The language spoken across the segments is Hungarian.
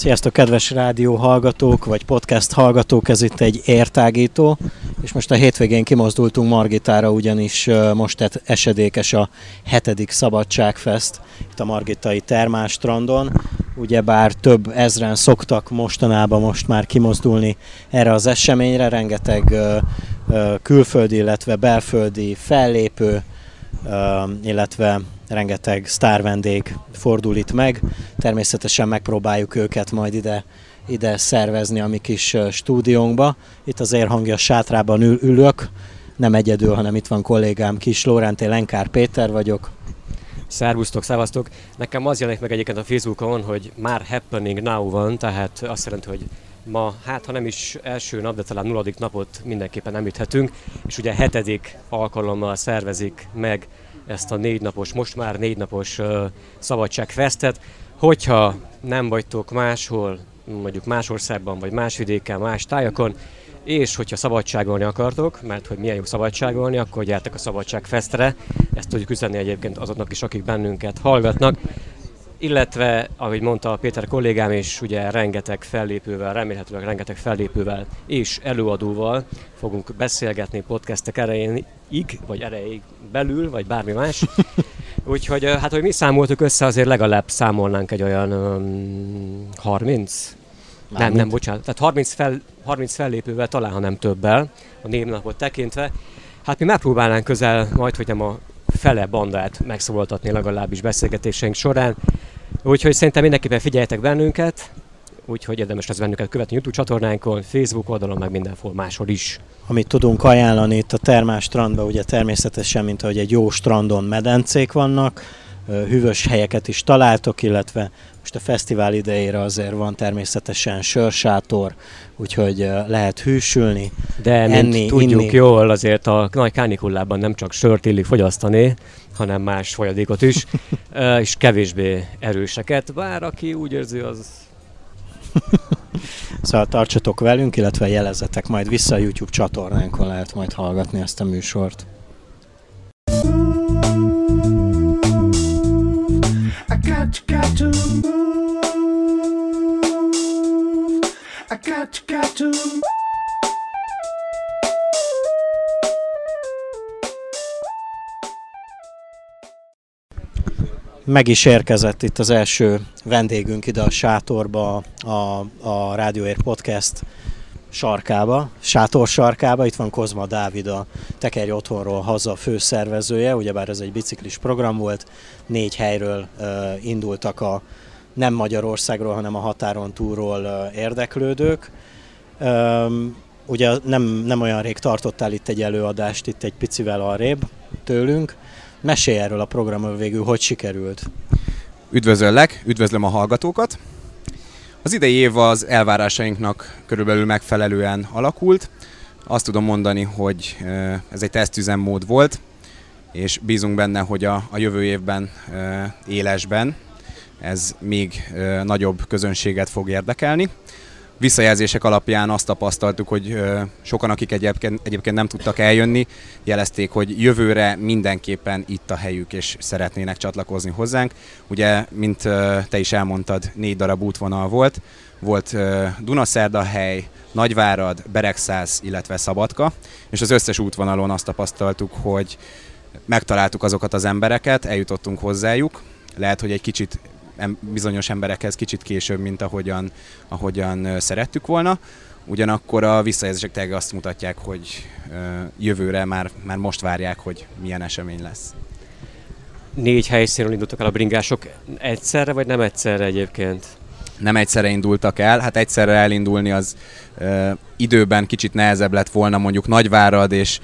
Sziasztok, kedves rádió hallgatók, vagy podcast hallgatók, ez itt egy értágító, és most a hétvégén kimozdultunk Margitára, ugyanis most esedékes a hetedik Szabadságfest itt a Margitai Termástrandon. Ugyebár több ezren szoktak mostanában most már kimozdulni erre az eseményre, rengeteg külföldi, illetve belföldi fellépő, illetve rengeteg sztárvendég fordul itt meg. Természetesen megpróbáljuk őket majd ide, ide szervezni a mi kis stúdiónkba. Itt az érhangja sátrában ül, ülök, nem egyedül, hanem itt van kollégám Kis Lóránté Lenkár Péter vagyok. Szervusztok, szevasztok! Nekem az jelenik meg egyébként a Facebookon, hogy már happening now van, tehát azt jelenti, hogy ma, hát ha nem is első nap, de talán nulladik napot mindenképpen említhetünk, és ugye hetedik alkalommal szervezik meg ezt a négy napos, most már négy napos uh, szabadságfesztet. Hogyha nem vagytok máshol, mondjuk más országban, vagy más vidéken, más tájakon, és hogyha szabadságolni akartok, mert hogy milyen jó szabadságolni, akkor gyertek a Szabadságfestre. Ezt tudjuk üzenni egyébként azoknak is, akik bennünket hallgatnak illetve, ahogy mondta a Péter kollégám is, ugye rengeteg fellépővel, remélhetőleg rengeteg fellépővel és előadóval fogunk beszélgetni podcastek erejéig, vagy erejéig belül, vagy bármi más. Úgyhogy hát, hogy mi számoltuk össze, azért legalább számolnánk egy olyan um, 30? Már nem, nem, bocsánat. Tehát 30, fel, 30 fellépővel, talán ha nem többel, a névnapot tekintve. Hát mi megpróbálnánk közel, majd hogy nem a fele bandát megszólaltatni legalábbis beszélgetéseink során. Úgyhogy szerintem mindenképpen figyeljetek bennünket, úgyhogy érdemes lesz bennünket követni YouTube csatornánkon, Facebook oldalon, meg mindenhol máshol is. Amit tudunk ajánlani itt a Termás strandban, ugye természetesen, mint ahogy egy jó strandon medencék vannak, hűvös helyeket is találtok, illetve most a fesztivál idejére azért van természetesen sörsátor, úgyhogy lehet hűsülni, De enni, tudjuk inni. jól, azért a nagy kánikulában nem csak sört illik fogyasztani, hanem más folyadékot is, és kevésbé erőseket, bár aki úgy érzi, az... szóval tartsatok velünk, illetve jelezetek majd vissza a YouTube csatornánkon, lehet majd hallgatni ezt a műsort. got, to Meg is érkezett itt az első vendégünk ide a sátorba, a, a Radioér Podcast sarkába, sátor sarkába. Itt van Kozma Dávid, a Tekerj Otthonról haza főszervezője, ugyebár ez egy biciklis program volt. Négy helyről uh, indultak a nem Magyarországról, hanem a határon túlról uh, érdeklődők. Ugye nem, nem olyan rég tartottál itt egy előadást, itt egy picivel arrébb tőlünk. Mesélj erről a programról végül, hogy sikerült. Üdvözöllek, üdvözlöm a hallgatókat. Az idei év az elvárásainknak körülbelül megfelelően alakult. Azt tudom mondani, hogy ez egy tesztüzemmód volt, és bízunk benne, hogy a, a jövő évben élesben ez még nagyobb közönséget fog érdekelni visszajelzések alapján azt tapasztaltuk, hogy sokan, akik egyébként, egyébként nem tudtak eljönni, jelezték, hogy jövőre mindenképpen itt a helyük, és szeretnének csatlakozni hozzánk. Ugye, mint te is elmondtad, négy darab útvonal volt. Volt Dunaszerdahely, Nagyvárad, Beregszász, illetve Szabadka, és az összes útvonalon azt tapasztaltuk, hogy megtaláltuk azokat az embereket, eljutottunk hozzájuk, lehet, hogy egy kicsit bizonyos emberekhez kicsit később, mint ahogyan, ahogyan szerettük volna. Ugyanakkor a visszajelzések tényleg azt mutatják, hogy jövőre már, már most várják, hogy milyen esemény lesz. Négy helyszínen indultak el a bringások egyszerre, vagy nem egyszerre egyébként? Nem egyszerre indultak el, hát egyszerre elindulni az ö, időben kicsit nehezebb lett volna mondjuk Nagyvárad és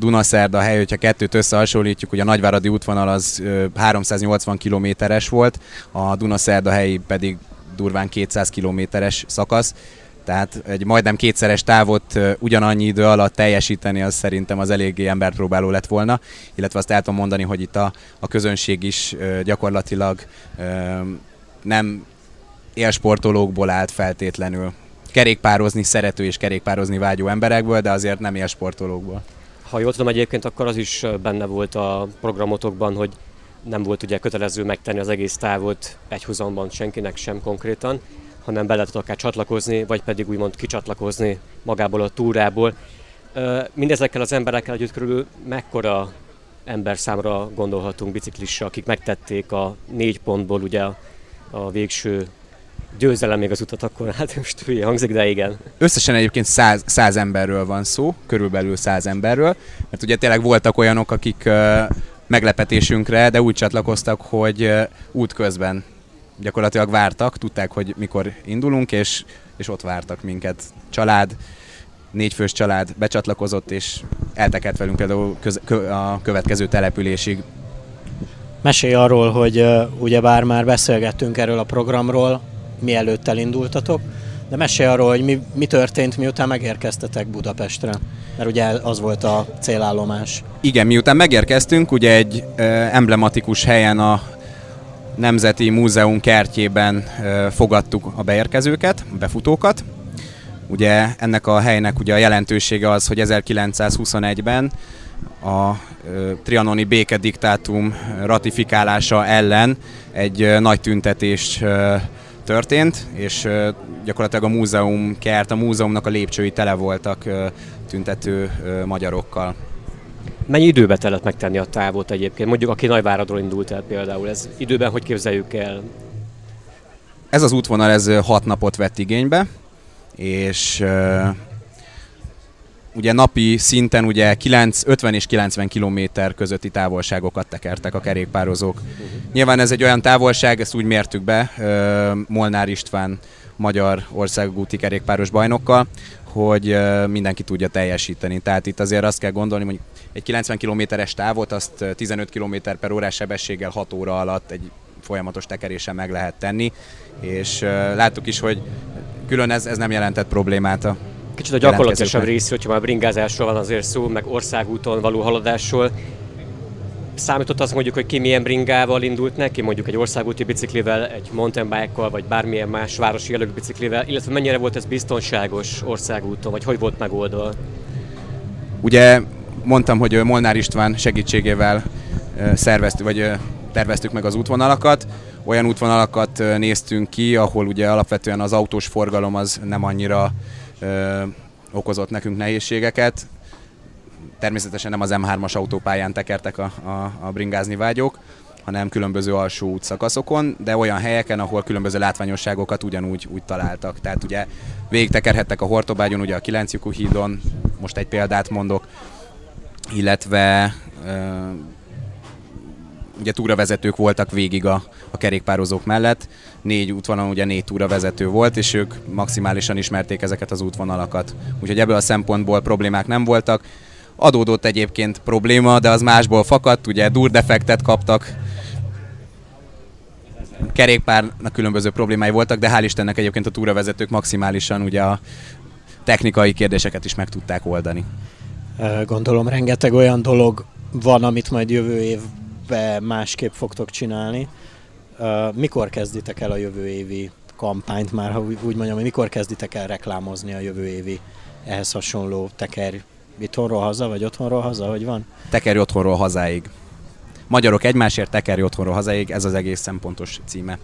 Dunaszerda hely, hogyha kettőt összehasonlítjuk, ugye a Nagyváradi útvonal az 380 kilométeres volt, a Dunaszerda helyi pedig durván 200 kilométeres szakasz, tehát egy majdnem kétszeres távot ugyanannyi idő alatt teljesíteni, az szerintem az eléggé emberpróbáló lett volna, illetve azt el tudom mondani, hogy itt a, a közönség is gyakorlatilag nem élsportolókból állt feltétlenül. Kerékpározni szerető és kerékpározni vágyó emberekből, de azért nem élsportolókból. Ha jól tudom egyébként, akkor az is benne volt a programotokban, hogy nem volt ugye kötelező megtenni az egész távot egyhuzamban senkinek sem konkrétan, hanem be lehetett akár csatlakozni, vagy pedig úgymond kicsatlakozni magából a túrából. Mindezekkel az emberekkel együtt körül mekkora ember számra gondolhatunk biciklista, akik megtették a négy pontból ugye a végső győzelem még az utat, akkor hát most hülye hangzik, de igen. Összesen egyébként száz, száz emberről van szó, körülbelül száz emberről, mert ugye tényleg voltak olyanok, akik uh, meglepetésünkre, de úgy csatlakoztak, hogy uh, útközben gyakorlatilag vártak, tudták, hogy mikor indulunk, és, és ott vártak minket. Család, négyfős család becsatlakozott, és eltekert velünk például köz, kö, a következő településig. Mesélj arról, hogy uh, ugyebár már beszélgettünk erről a programról, mielőtt elindultatok, de mesélj arról, hogy mi, mi történt, miután megérkeztetek Budapestre, mert ugye az volt a célállomás. Igen, miután megérkeztünk, ugye egy uh, emblematikus helyen a Nemzeti Múzeum kertjében fogadtuk a beérkezőket, a befutókat. Ugye ennek a helynek ugye a jelentősége az, hogy 1921-ben a trianoni békediktátum ratifikálása ellen egy nagy tüntetés történt, és gyakorlatilag a múzeum kert, a múzeumnak a lépcsői tele voltak tüntető magyarokkal. Mennyi időbe telett megtenni a távot egyébként? Mondjuk, aki Nagyváradról indult el például, ez időben hogy képzeljük el? Ez az útvonal ez hat napot vett igénybe, és ugye napi szinten ugye 9, 50 és 90 km közötti távolságokat tekertek a kerékpározók. Nyilván ez egy olyan távolság, ezt úgy mértük be Molnár István magyar országúti kerékpáros bajnokkal, hogy mindenki tudja teljesíteni. Tehát itt azért azt kell gondolni, hogy egy 90 kilométeres távot azt 15 km per órás sebességgel 6 óra alatt egy folyamatos tekerésen meg lehet tenni, és láttuk is, hogy külön ez, ez nem jelentett problémát a Kicsit a gyakorlatilasabb rész, hogyha már bringázásról van azért szó, meg országúton való haladásról, számított az mondjuk, hogy ki milyen bringával indult neki, mondjuk egy országúti biciklivel, egy mountain bike vagy bármilyen más városi jellegű biciklivel, illetve mennyire volt ez biztonságos országúton, vagy hogy volt megoldva? Ugye mondtam, hogy Molnár István segítségével szerveztük, vagy terveztük meg az útvonalakat. Olyan útvonalakat néztünk ki, ahol ugye alapvetően az autós forgalom az nem annyira ö, okozott nekünk nehézségeket. Természetesen nem az M3-as autópályán tekertek a, a, a bringázni vágyók, hanem különböző alsó útszakaszokon, de olyan helyeken, ahol különböző látványosságokat ugyanúgy úgy találtak. Tehát ugye végigtekerhettek a Hortobágyon, ugye a Kilencjukú hídon, most egy példát mondok, illetve ugye túravezetők voltak végig a, a kerékpározók mellett. Négy útvonalon ugye négy túravezető volt, és ők maximálisan ismerték ezeket az útvonalakat. Úgyhogy ebből a szempontból problémák nem voltak. Adódott egyébként probléma, de az másból fakadt, ugye durdefektet kaptak, kerékpárnak különböző problémái voltak, de hál' Istennek egyébként a túravezetők maximálisan ugye a technikai kérdéseket is meg tudták oldani. Gondolom rengeteg olyan dolog van, amit majd jövő évben másképp fogtok csinálni. Mikor kezditek el a jövő évi kampányt már, ha úgy mondjam, hogy mikor kezditek el reklámozni a jövő évi ehhez hasonló teker itthonról haza, vagy otthonról haza, hogy van? Tekerj otthonról hazáig. Magyarok egymásért, tekerj otthonról hazáig, ez az egész szempontos címe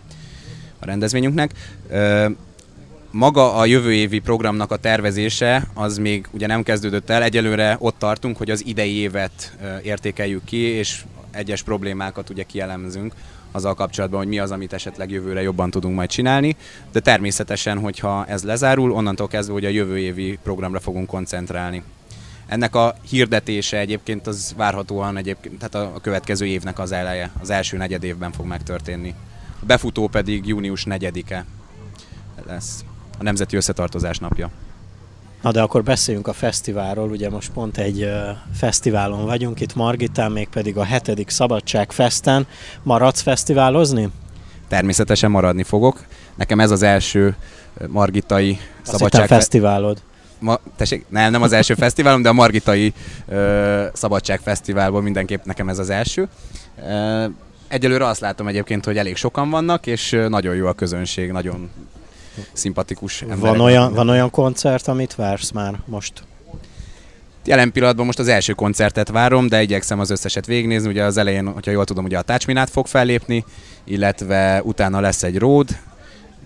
a rendezvényünknek maga a jövő évi programnak a tervezése az még ugye nem kezdődött el, egyelőre ott tartunk, hogy az idei évet értékeljük ki, és egyes problémákat ugye kielemzünk azzal kapcsolatban, hogy mi az, amit esetleg jövőre jobban tudunk majd csinálni, de természetesen, hogyha ez lezárul, onnantól kezdve, hogy a jövő évi programra fogunk koncentrálni. Ennek a hirdetése egyébként az várhatóan egyébként, tehát a következő évnek az eleje, az első negyed évben fog megtörténni. A befutó pedig június 4-e lesz a Nemzeti Összetartozás napja. Na de akkor beszéljünk a fesztiválról, ugye most pont egy uh, fesztiválon vagyunk, itt Margitán, mégpedig a hetedik Szabadság Festen. Maradsz fesztiválozni? Természetesen maradni fogok. Nekem ez az első Margitai Azt Szabadság Fesztiválod. Ma, tessék, nem, nem az első fesztiválom, de a Margitai uh, Szabadság Fesztiválból mindenképp nekem ez az első. Uh, egyelőre azt látom egyébként, hogy elég sokan vannak, és nagyon jó a közönség, nagyon szimpatikus emberek. Van olyan, van olyan koncert, amit vársz már most? Jelen pillanatban most az első koncertet várom, de igyekszem az összeset végignézni. Ugye az elején, hogyha jól tudom, ugye a Tácsminát fog fellépni, illetve utána lesz egy Ród,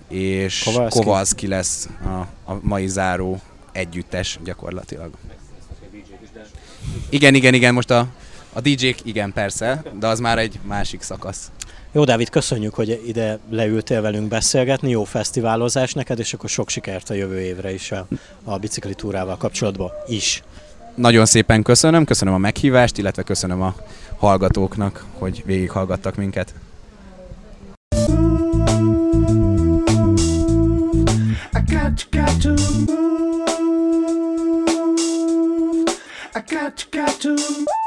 és Kovalski, Kovalski lesz a, a mai záró együttes gyakorlatilag. Igen, igen, igen, most a, a DJ-k, igen, persze, de az már egy másik szakasz. Jó, Dávid, köszönjük, hogy ide leültél velünk beszélgetni, jó fesztiválozás neked, és akkor sok sikert a jövő évre is a, a bicikli túrával kapcsolatban is. Nagyon szépen köszönöm, köszönöm a meghívást, illetve köszönöm a hallgatóknak, hogy végighallgattak minket. I got, got to move. I got, got to move.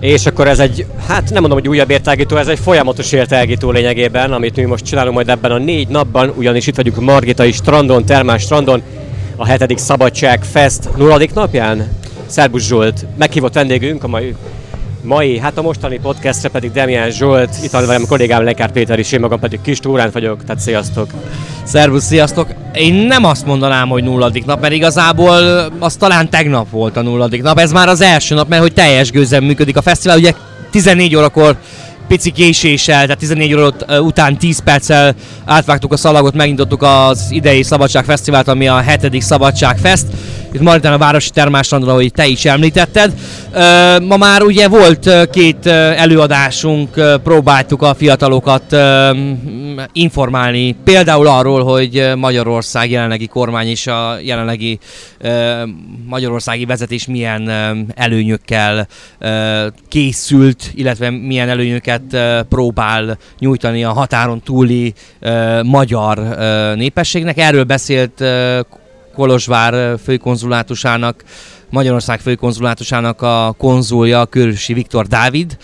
És akkor ez egy, hát nem mondom, hogy újabb értágító, ez egy folyamatos értágító lényegében, amit mi most csinálunk majd ebben a négy napban, ugyanis itt vagyunk Margitai strandon, termás strandon, a hetedik Szabadság Fest nulladik napján. Szerbusz Zsolt, meghívott vendégünk a mai mai, hát a mostani podcastre pedig Demián Zsolt, itt van velem kollégám Lekár Péter is, én magam pedig Kis Túrán vagyok, tehát sziasztok! Szervusz, sziasztok! Én nem azt mondanám, hogy nulladik nap, mert igazából az talán tegnap volt a nulladik nap. Ez már az első nap, mert hogy teljes gőzen működik a fesztivál. Ugye 14 órakor pici késéssel, tehát 14 óra után 10 perccel átvágtuk a szalagot, megnyitottuk az idei Szabadság Fesztivált, ami a hetedik Szabadság Fest itt Maritán a Városi Termáslandon, ahogy te is említetted. Ma már ugye volt két előadásunk, próbáltuk a fiatalokat informálni, például arról, hogy Magyarország jelenlegi kormány és a jelenlegi magyarországi vezetés milyen előnyökkel készült, illetve milyen előnyöket próbál nyújtani a határon túli magyar népességnek. Erről beszélt Kolozsvár főkonzulátusának Magyarország főkonzulátusának a konzulja, Körösi Viktor Dávid,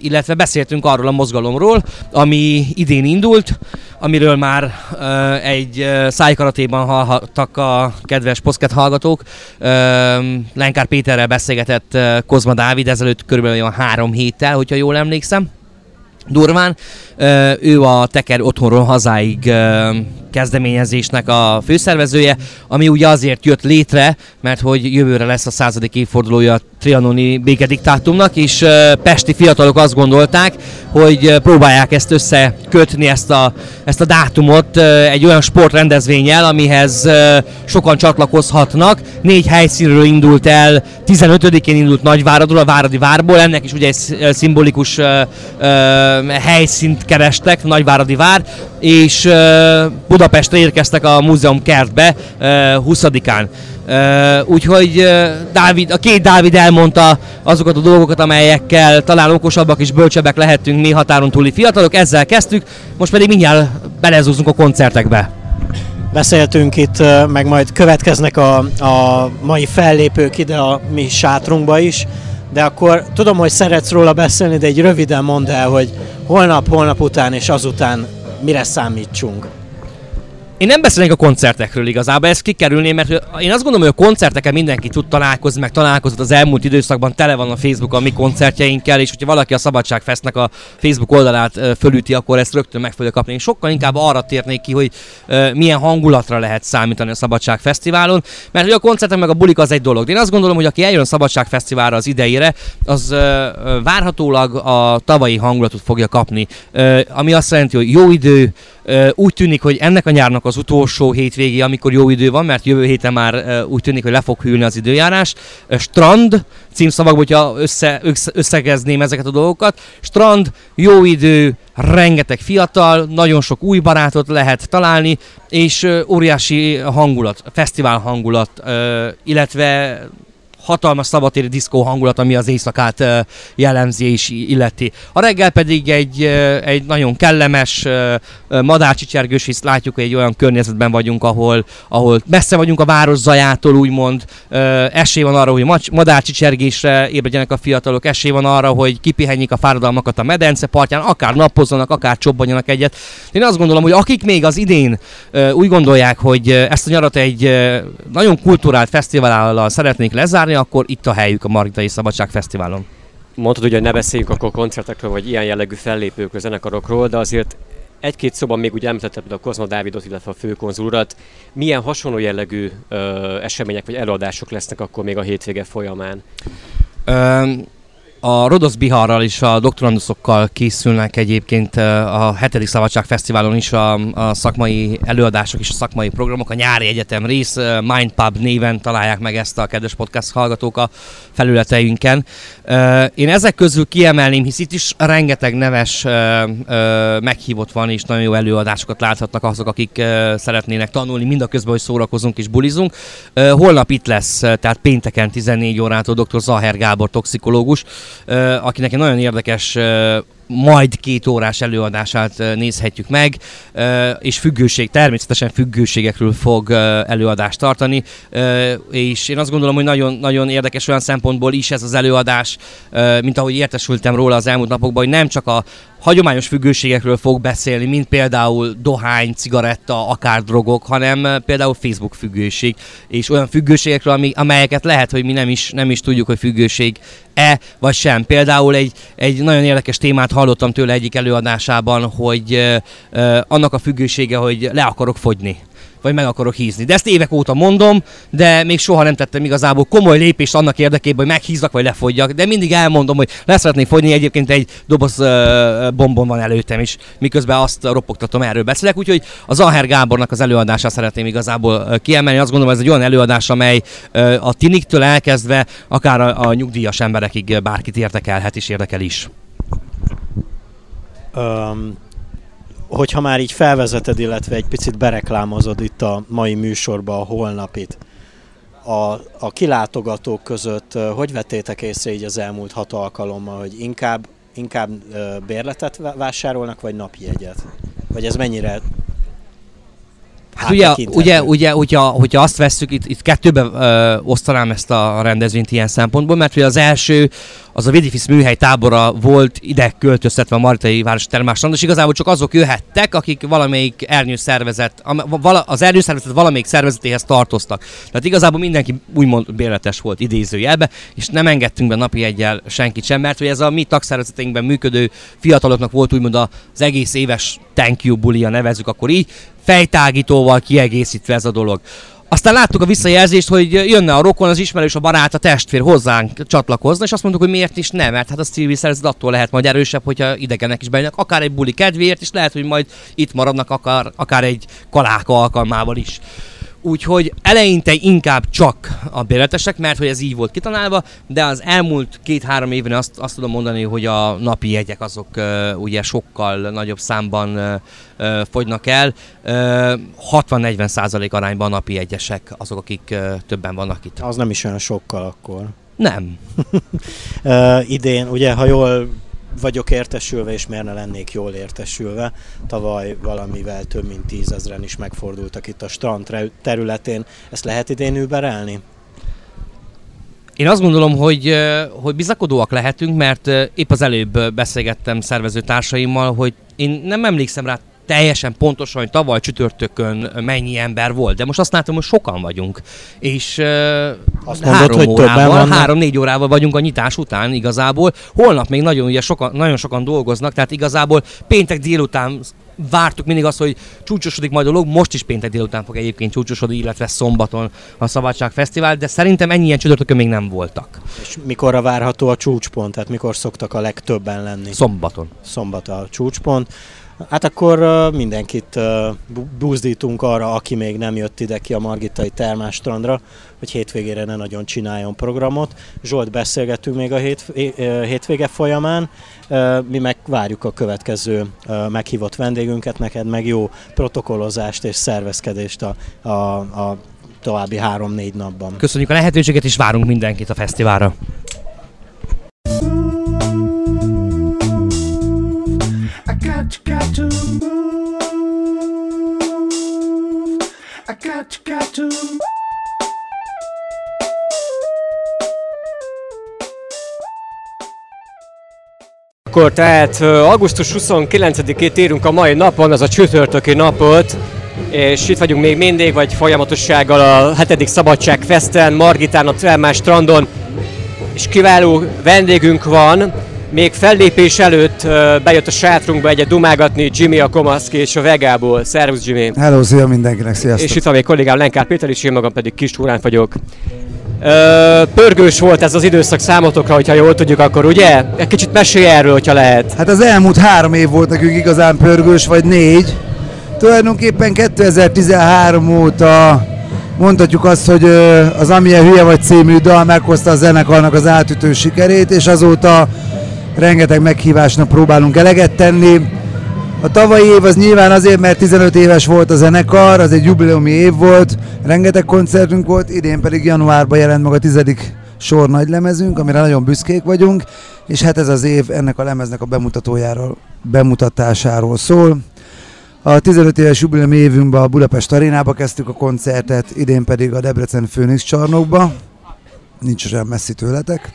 illetve beszéltünk arról a mozgalomról, ami idén indult, amiről már egy szájkaratéban hallhattak a kedves poszket hallgatók. Lenkár Péterrel beszélgetett Kozma Dávid ezelőtt körülbelül olyan három héttel, hogyha jól emlékszem durván. Ő a Teker otthonról hazáig kezdeményezésnek a főszervezője, ami ugye azért jött létre, mert hogy jövőre lesz a századik évfordulója trianoni békediktátumnak, és pesti fiatalok azt gondolták, hogy próbálják ezt összekötni, ezt a, ezt a dátumot egy olyan sportrendezvényel, amihez sokan csatlakozhatnak. Négy helyszínről indult el, 15-én indult Nagyváradról, a Váradi Várból, ennek is ugye egy szimbolikus helyszínt kerestek, Nagyváradi Vár, és Budapestre érkeztek a múzeum kertbe 20-án. Úgyhogy Dávid, a két Dávid elmondta azokat a dolgokat, amelyekkel talán okosabbak és bölcsebbek lehetünk mi határon túli fiatalok. Ezzel kezdtük, most pedig mindjárt belezúzunk a koncertekbe. Beszéltünk itt, meg majd következnek a, a mai fellépők ide a mi sátrunkba is, de akkor tudom, hogy szeretsz róla beszélni, de egy röviden mondd el, hogy holnap, holnap után és azután mire számítsunk. Én nem beszélnék a koncertekről igazából, ezt kikerülném, mert én azt gondolom, hogy a koncerteken mindenki tud találkozni, meg találkozott az elmúlt időszakban, tele van a Facebook a mi koncertjeinkkel, és hogyha valaki a Szabadság Festnek a Facebook oldalát fölüti, akkor ezt rögtön meg fogja kapni. Én sokkal inkább arra térnék ki, hogy milyen hangulatra lehet számítani a Szabadság Fesztiválon, mert hogy a koncertek meg a bulik az egy dolog. De én azt gondolom, hogy aki eljön a Szabadság Fesztiválra az idejére, az várhatólag a tavalyi hangulatot fogja kapni, ami azt jelenti, hogy jó idő, úgy tűnik, hogy ennek a nyárnak az utolsó hétvégi, amikor jó idő van, mert jövő héten már úgy tűnik, hogy le fog hűlni az időjárás. Strand címszavakból, hogyha össze, összegezném ezeket a dolgokat. Strand, jó idő, rengeteg fiatal, nagyon sok új barátot lehet találni, és óriási hangulat, fesztivál hangulat, illetve hatalmas szabatéri diszkó hangulat, ami az éjszakát jellemzi és illeti. A reggel pedig egy, egy nagyon kellemes, madárcsicsergős, hisz látjuk, hogy egy olyan környezetben vagyunk, ahol, ahol messze vagyunk a város zajától, úgymond. Esély van arra, hogy madárcsicsergésre ébredjenek a fiatalok, esély van arra, hogy kipihenjék a fáradalmakat a medence partján, akár napozzanak, akár csobbanjanak egyet. Én azt gondolom, hogy akik még az idén úgy gondolják, hogy ezt a nyarat egy nagyon kulturált fesztivállal szeretnék lezárni, akkor itt a helyük a Margitai Szabadság Fesztiválon. Mondtad, hogy ne beszéljünk akkor koncertekről, vagy ilyen jellegű fellépőkről, zenekarokról, de azért egy-két szóban még úgy említetted a Kozma Dávidot, illetve a főkonzulat. Milyen hasonló jellegű ö, események vagy előadások lesznek akkor még a hétvége folyamán? Um, a Rodosz Biharral és a doktoranduszokkal készülnek egyébként a 7. Szabadság Fesztiválon is a, a szakmai előadások és a szakmai programok. A nyári egyetem rész Mindpub néven találják meg ezt a kedves podcast hallgatók a felületeinken. Én ezek közül kiemelném, hisz itt is rengeteg neves meghívott van, és nagyon jó előadásokat láthatnak azok, akik szeretnének tanulni, mind a közben, hogy szórakozunk és bulizunk. Holnap itt lesz, tehát pénteken 14 órától dr. Zaher Gábor toxikológus, akinek egy nagyon érdekes majd két órás előadását nézhetjük meg, és függőség, természetesen függőségekről fog előadást tartani, és én azt gondolom, hogy nagyon, nagyon érdekes olyan szempontból is ez az előadás, mint ahogy értesültem róla az elmúlt napokban, hogy nem csak a hagyományos függőségekről fog beszélni, mint például dohány, cigaretta, akár drogok, hanem például Facebook függőség, és olyan függőségekről, amelyeket lehet, hogy mi nem is, nem is tudjuk, hogy függőség-e vagy sem. Például egy, egy nagyon érdekes témát hallottam tőle egyik előadásában, hogy uh, annak a függősége, hogy le akarok fogyni vagy meg akarok hízni. De ezt évek óta mondom, de még soha nem tettem igazából komoly lépést annak érdekében, hogy meghízzak vagy lefogyjak, de mindig elmondom, hogy leszeretnék fogyni, egyébként egy doboz uh, bombon van előttem is, miközben azt ropogtatom, erről beszélek, úgyhogy az Aher Gábornak az előadását szeretném igazából uh, kiemelni. Azt gondolom, ez egy olyan előadás, amely uh, a tiniktől elkezdve akár a, a nyugdíjas emberekig bárkit érdekelhet és érdekel is. Um, hogyha már így felvezeted, illetve egy picit bereklámozod itt a mai műsorba a holnapit, a, a kilátogatók között hogy vettétek észre így az elmúlt hat alkalommal, hogy inkább, inkább bérletet vásárolnak, vagy napjegyet? Vagy ez mennyire Hát ugye, ugye, ugye hogyha, hogyha azt vesszük, itt, itt kettőbe ö, osztanám ezt a rendezvényt ilyen szempontból, mert ugye az első, az a Vidifisz műhely tábora volt ide költöztetve a Maritai Város Termásland, és igazából csak azok jöhettek, akik valamelyik ernyőszervezet, az ernyőszervezet valamelyik szervezetéhez tartoztak. Tehát igazából mindenki úgymond bérletes volt idézőjelbe, és nem engedtünk be napi egyel senkit sem, mert hogy ez a mi tagszervezeteinkben működő fiataloknak volt úgymond az egész éves thank you bulia, nevezzük akkor így, fejtágítóval kiegészítve ez a dolog. Aztán láttuk a visszajelzést, hogy jönne a rokon, az ismerős, a barát, a testvér hozzánk csatlakozna, és azt mondtuk, hogy miért is nem, mert hát a civil szervezet attól lehet majd erősebb, hogyha idegenek is bejönnek, akár egy buli kedvéért, és lehet, hogy majd itt maradnak akár, akár egy kaláka alkalmával is. Úgyhogy eleinte inkább csak a bérletesek, mert hogy ez így volt kitalálva, de az elmúlt két-három évben azt, azt tudom mondani, hogy a napi jegyek azok uh, ugye sokkal nagyobb számban uh, uh, fogynak el. Uh, 60-40 százalék arányban a napi jegyesek azok, akik uh, többen vannak itt. Az nem is olyan sokkal akkor. Nem. uh, idén, ugye, ha jól vagyok értesülve, és miért ne lennék jól értesülve. Tavaly valamivel több mint tízezren is megfordultak itt a strand területén. Ezt lehet idén überelni? Én azt gondolom, hogy, hogy bizakodóak lehetünk, mert épp az előbb beszélgettem szervező társaimmal, hogy én nem emlékszem rá teljesen pontosan, hogy tavaly csütörtökön mennyi ember volt, de most azt látom, hogy sokan vagyunk. És azt mondod, három hogy órával, három-négy órával vagyunk a nyitás után igazából. Holnap még nagyon, ugye sokan, nagyon sokan dolgoznak, tehát igazából péntek délután vártuk mindig azt, hogy csúcsosodik majd a dolog, most is péntek délután fog egyébként csúcsosodni, illetve szombaton a Szabadság Fesztivál, de szerintem ennyien csütörtökön még nem voltak. És mikorra várható a csúcspont, tehát mikor szoktak a legtöbben lenni? Szombaton. Szombat a csúcspont. Hát akkor mindenkit buzdítunk arra, aki még nem jött ide ki a Margitai Termástrandra, hogy hétvégére ne nagyon csináljon programot. Zsolt, beszélgetünk még a hét, hétvége folyamán, mi meg várjuk a következő meghívott vendégünket, neked meg jó protokollozást és szervezkedést a, a, a további három-négy napban. Köszönjük a lehetőséget, és várunk mindenkit a fesztiválra. Akkor tehát augusztus 29-ét érünk a mai napon, az a csütörtöki napot, és itt vagyunk még mindig, vagy folyamatossággal a 7. Szabadság Festen, Margitán, a Trelmás strandon, és kiváló vendégünk van, még fellépés előtt bejött a sátrunkba egyet dumágatni Jimmy a Komaszki és a Vegából. Szervusz Jimmy! Hello, szia mindenkinek, sziasztok! És itt van még kollégám Lenkár Péter is, én magam pedig Kis Túrán vagyok. Ö, pörgős volt ez az időszak számotokra, hogyha jól tudjuk, akkor ugye? Egy kicsit mesélj erről, hogyha lehet. Hát az elmúlt három év volt nekünk igazán pörgős, vagy négy. Tulajdonképpen 2013 óta mondhatjuk azt, hogy az Amilyen Hülye vagy című dal meghozta a zenekarnak az átütő sikerét, és azóta rengeteg meghívásnak próbálunk eleget tenni. A tavalyi év az nyilván azért, mert 15 éves volt a zenekar, az egy jubileumi év volt, rengeteg koncertünk volt, idén pedig januárban jelent meg a tizedik sor nagy lemezünk, amire nagyon büszkék vagyunk, és hát ez az év ennek a lemeznek a bemutatójáról, bemutatásáról szól. A 15 éves jubileumi évünkben a Budapest arénába kezdtük a koncertet, idén pedig a Debrecen Főnix csarnokba, nincs olyan messzi tőletek.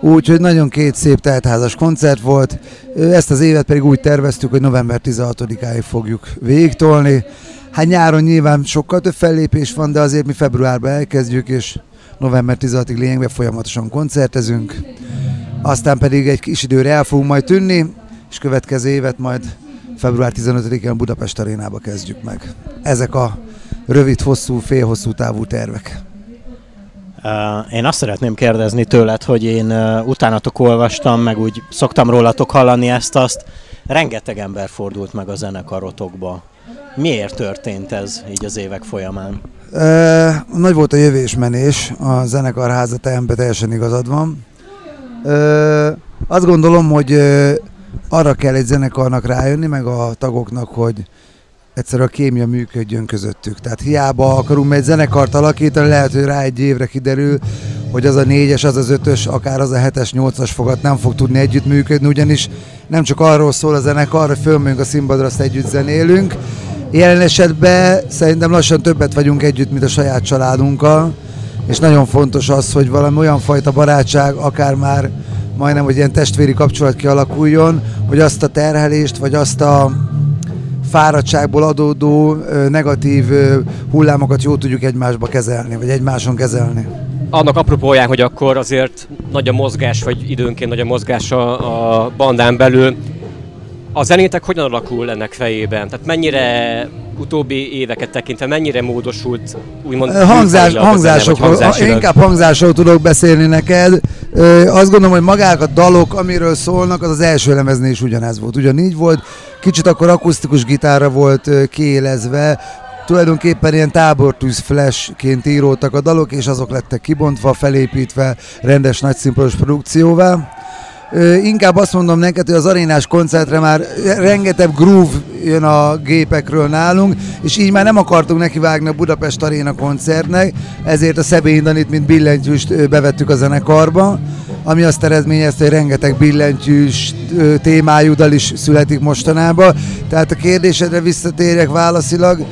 Úgyhogy nagyon két szép teltházas koncert volt. Ezt az évet pedig úgy terveztük, hogy november 16-áig fogjuk végigtolni. Hát nyáron nyilván sokkal több fellépés van, de azért mi februárban elkezdjük, és november 16-ig lényegben folyamatosan koncertezünk. Aztán pedig egy kis időre el fogunk majd tűnni, és következő évet majd február 15-én Budapest arénába kezdjük meg. Ezek a rövid, hosszú, félhosszú távú tervek. Én azt szeretném kérdezni tőled, hogy én utánatok olvastam, meg úgy szoktam rólatok hallani ezt-azt. Rengeteg ember fordult meg a zenekarotokba. Miért történt ez így az évek folyamán? E, nagy volt a jövésmenés, a zenekar házatájánban teljesen igazad van. E, azt gondolom, hogy arra kell egy zenekarnak rájönni, meg a tagoknak, hogy egyszerűen a kémia működjön közöttük. Tehát hiába akarunk egy zenekart alakítani, lehet, hogy rá egy évre kiderül, hogy az a négyes, az az ötös, akár az a hetes, nyolcas fogat nem fog tudni együtt működni, ugyanis nem csak arról szól a zenekar, hogy fölmegyünk a színpadra, azt együtt zenélünk. Jelen esetben szerintem lassan többet vagyunk együtt, mint a saját családunkkal, és nagyon fontos az, hogy valami olyan fajta barátság, akár már majdnem, hogy ilyen testvéri kapcsolat kialakuljon, hogy azt a terhelést, vagy azt a fáradtságból adódó negatív hullámokat jól tudjuk egymásba kezelni, vagy egymáson kezelni. Annak apropóján, hogy akkor azért nagy a mozgás, vagy időnként nagy a mozgás a, a bandán belül, a zenétek hogyan alakul ennek fejében? Tehát mennyire utóbbi éveket tekintve, mennyire módosult úgymond Hangzás, hangzásokról, zene, inkább hangzásról tudok beszélni neked. Azt gondolom, hogy magák a dalok, amiről szólnak, az az első lemeznél is ugyanez volt. Ugyanígy volt, kicsit akkor akusztikus gitárra volt kiélezve, tulajdonképpen ilyen tábortűz flashként íródtak a dalok, és azok lettek kibontva, felépítve rendes nagyszínpados produkcióvá inkább azt mondom neked, hogy az arénás koncertre már rengeteg groove jön a gépekről nálunk, és így már nem akartunk nekivágni a Budapest Aréna koncertnek, ezért a Szebény Danit, mint billentyűst bevettük a zenekarba, ami azt eredményezte, hogy rengeteg billentyűs témájú dal is születik mostanában. Tehát a kérdésedre visszatérjek válaszilag,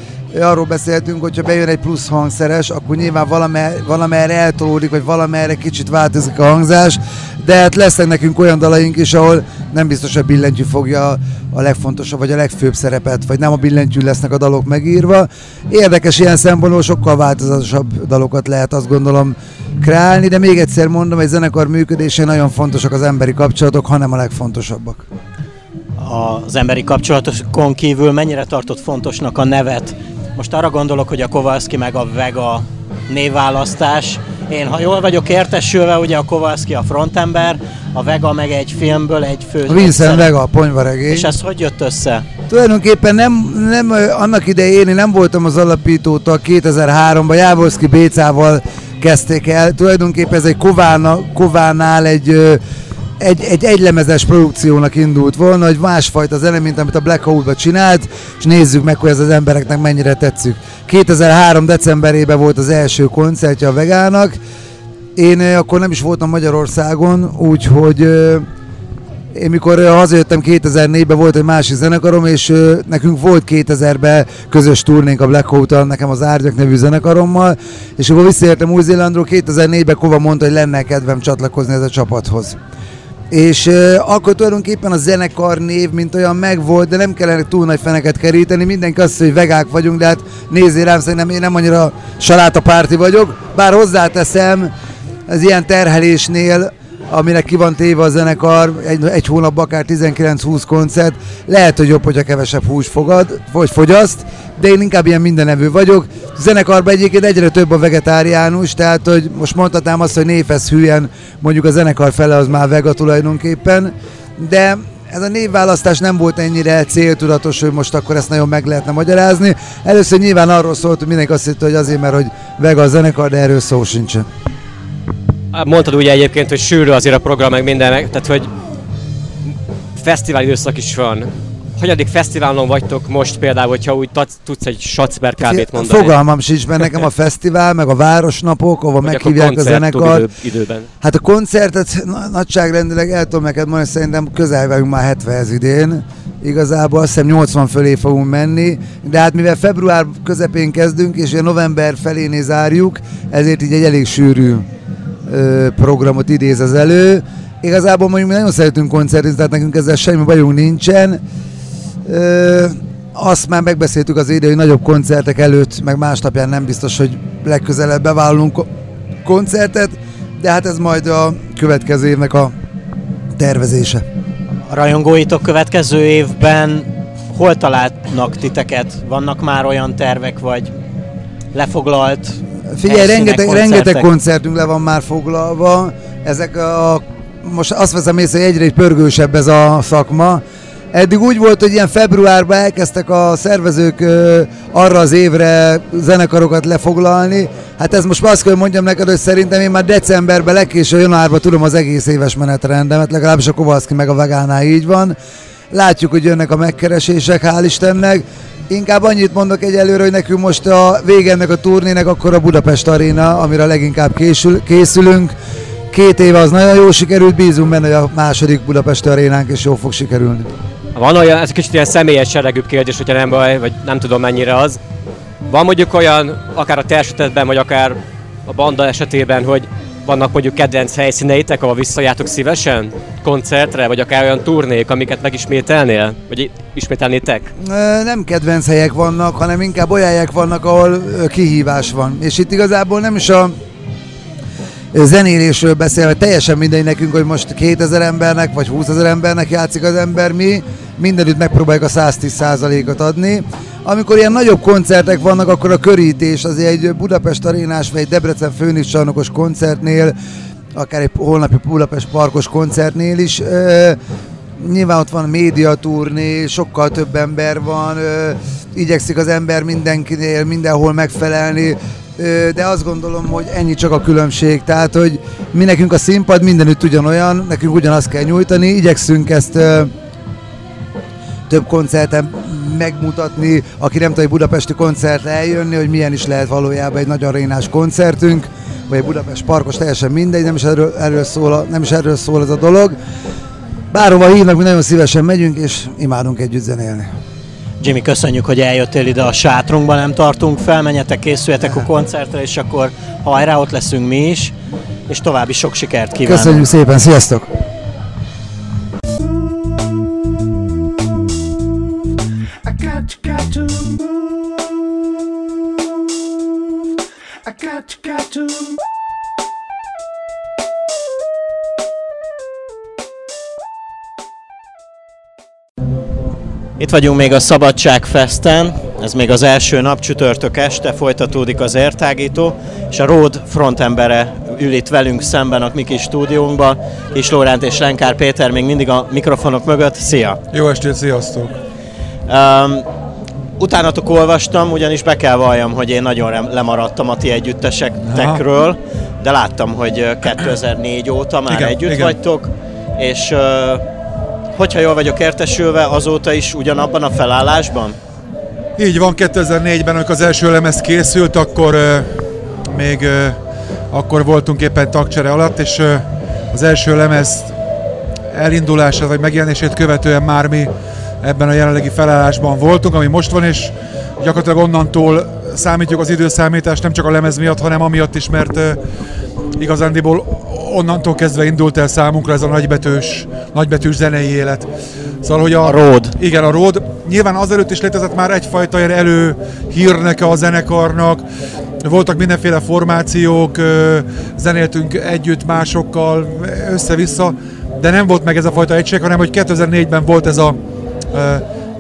arról beszéltünk, hogyha bejön egy plusz hangszeres, akkor nyilván valamer, valamerre eltolódik, vagy valamerre kicsit változik a hangzás, de hát lesznek nekünk olyan dalaink is, ahol nem biztos, hogy a billentyű fogja a legfontosabb, vagy a legfőbb szerepet, vagy nem a billentyű lesznek a dalok megírva. Érdekes ilyen szempontból sokkal változatosabb dalokat lehet azt gondolom kreálni, de még egyszer mondom, egy zenekar működése nagyon fontosak az emberi kapcsolatok, hanem a legfontosabbak az emberi kapcsolatokon kívül mennyire tartott fontosnak a nevet most arra gondolok, hogy a Kowalski meg a Vega névválasztás. Én, ha jól vagyok értesülve, ugye a Kowalski a frontember, a Vega meg egy filmből egy fő. Vincent Vega, a ponyvaregény. És ez hogy jött össze? Tulajdonképpen nem, nem annak idején én nem voltam az alapítóta 2003-ban, Jávorszki Bécával kezdték el. Tulajdonképpen ez egy Kována, Kovánál egy egy, egy egylemezes produkciónak indult volna, hogy másfajta zene, mint amit a Black Hole-ba csinált, és nézzük meg, hogy ez az embereknek mennyire tetszik. 2003. decemberében volt az első koncertje a Vegának, én akkor nem is voltam Magyarországon, úgyhogy én mikor hazajöttem 2004-ben volt egy másik zenekarom, és nekünk volt 2000-ben közös turnénk a Black hole nekem az Árgyak nevű zenekarommal, és akkor visszaértem Új-Zélandról, 2004-ben Kova mondta, hogy lenne kedvem csatlakozni ez a csapathoz. És uh, akkor tulajdonképpen a zenekar név, mint olyan megvolt, de nem kellene túl nagy feneket keríteni. Mindenki azt hogy vegák vagyunk, de hát nézzél rám, szerintem én nem annyira párti vagyok. Bár hozzáteszem, az ilyen terhelésnél aminek ki van téve a zenekar, egy, egy hónapban akár 19-20 koncert, lehet, hogy jobb, hogyha kevesebb hús fogad, vagy fogyaszt, de én inkább ilyen mindenevő vagyok. A zenekarban egyébként egyre több a vegetáriánus, tehát hogy most mondhatnám azt, hogy névhez hülyen mondjuk a zenekar fele az már vega tulajdonképpen, de ez a névválasztás nem volt ennyire céltudatos, hogy most akkor ezt nagyon meg lehetne magyarázni. Először nyilván arról szólt, hogy mindenki azt hitte, hogy azért, mert hogy vega a zenekar, de erről szó sincsen. Mondtad ugye egyébként, hogy sűrű azért a program, meg minden, tehát hogy fesztivál időszak is van. Hanyadik fesztiválon vagytok most például, hogyha úgy tudsz egy Schatzber kb mondani? Fogalmam sincs, mert nekem a fesztivál, meg a városnapok, ahol meghívják a, a zenekar. Idő, időben. Hát a koncertet nagyságrendileg el tudom neked mondani, szerintem közel vagyunk már 70 idén. Igazából azt hiszem 80 fölé fogunk menni, de hát mivel február közepén kezdünk, és november felénél zárjuk, ezért így egy elég sűrű programot idéz az elő. Igazából mondjuk mi nagyon szeretünk koncertizni, tehát nekünk ezzel semmi bajunk nincsen. Azt már megbeszéltük az ide, hogy nagyobb koncertek előtt, meg másnapján nem biztos, hogy legközelebb bevállalunk koncertet, de hát ez majd a következő évnek a tervezése. A rajongóitok következő évben hol találnak titeket? Vannak már olyan tervek, vagy lefoglalt Figyelj, rengeteg, rengeteg koncertünk le van már foglalva. Ezek a, most azt veszem észre, hogy egyre pörgősebb ez a szakma. Eddig úgy volt, hogy ilyen februárban elkezdtek a szervezők arra az évre zenekarokat lefoglalni. Hát ez most azt kell mondjam neked, hogy szerintem én már decemberben, legkésőbb januárban tudom az egész éves menetrendemet, legalábbis a Kovalszki meg a Vegánál így van. Látjuk, hogy jönnek a megkeresések, hál' Istennek. Inkább annyit mondok egyelőre, hogy nekünk most a vége ennek a turnének akkor a Budapest Aréna, amire leginkább készül, készülünk. Két éve az nagyon jó sikerült, bízunk benne, hogy a második Budapest Arénánk is jó fog sikerülni. Van olyan, ez kicsit ilyen személyes seregűbb kérdés, hogyha nem baj, vagy nem tudom mennyire az. Van mondjuk olyan, akár a te vagy akár a banda esetében, hogy vannak mondjuk kedvenc helyszíneitek, ahol visszajátok szívesen koncertre, vagy akár olyan turnék, amiket megismételnél, vagy ismételnétek? Nem kedvenc helyek vannak, hanem inkább olyan helyek vannak, ahol kihívás van. És itt igazából nem is a zenélésről beszélve, teljesen mindegy nekünk, hogy most 2000 embernek vagy 20 ezer embernek játszik az ember, mi mindenütt megpróbáljuk a 110%-ot adni. Amikor ilyen nagyobb koncertek vannak, akkor a körítés az egy Budapest arénás vagy egy Debrecen főnix csarnokos koncertnél, akár egy holnapi Budapest parkos koncertnél is, nyilván ott van médiaturné, sokkal több ember van, igyekszik az ember mindenkinél, mindenhol megfelelni, de azt gondolom, hogy ennyi csak a különbség. Tehát, hogy mi nekünk a színpad mindenütt ugyanolyan, nekünk ugyanazt kell nyújtani, igyekszünk ezt több koncerten megmutatni, aki nem tud egy budapesti koncertre eljönni, hogy milyen is lehet valójában egy nagy arénás koncertünk, vagy egy Budapest parkos, teljesen mindegy, nem is erről, erről, szól, nem is erről szól ez a dolog. Bárhova hívnak, mi nagyon szívesen megyünk, és imádunk együtt zenélni. Jimmy, köszönjük, hogy eljöttél ide a sátrunkba, nem tartunk fel, menjetek, készüljetek a koncertre, és akkor hajrá, ott leszünk mi is, és további sok sikert kívánunk. Köszönjük szépen, sziasztok! Itt vagyunk még a Szabadságfesten, ez még az első nap, csütörtök este, folytatódik az értágító, és a Road frontembere ül itt velünk szemben a mi kis stúdiónkban, és Lóránt és Lenkár Péter még mindig a mikrofonok mögött. Szia! Jó estét, sziasztok! Um, utánatok olvastam, ugyanis be kell valljam, hogy én nagyon lemaradtam a ti együttesekről, de láttam, hogy 2004 óta már igen, együtt igen. vagytok és hogyha jól vagyok értesülve, azóta is ugyanabban a felállásban? Így van, 2004-ben, amikor az első lemez készült, akkor még akkor voltunk éppen tagcsere alatt, és az első lemez elindulása vagy megjelenését követően már mi ebben a jelenlegi felállásban voltunk, ami most van, és gyakorlatilag onnantól számítjuk az időszámítást nem csak a lemez miatt, hanem amiatt is, mert igazándiból onnantól kezdve indult el számunkra ez a nagybetűs, nagybetűs zenei élet. Szóval, hogy a, a Road. Igen, a Road. Nyilván azelőtt is létezett már egyfajta ilyen elő hírneke a zenekarnak, voltak mindenféle formációk, zenéltünk együtt másokkal, össze-vissza, de nem volt meg ez a fajta egység, hanem hogy 2004-ben volt ez a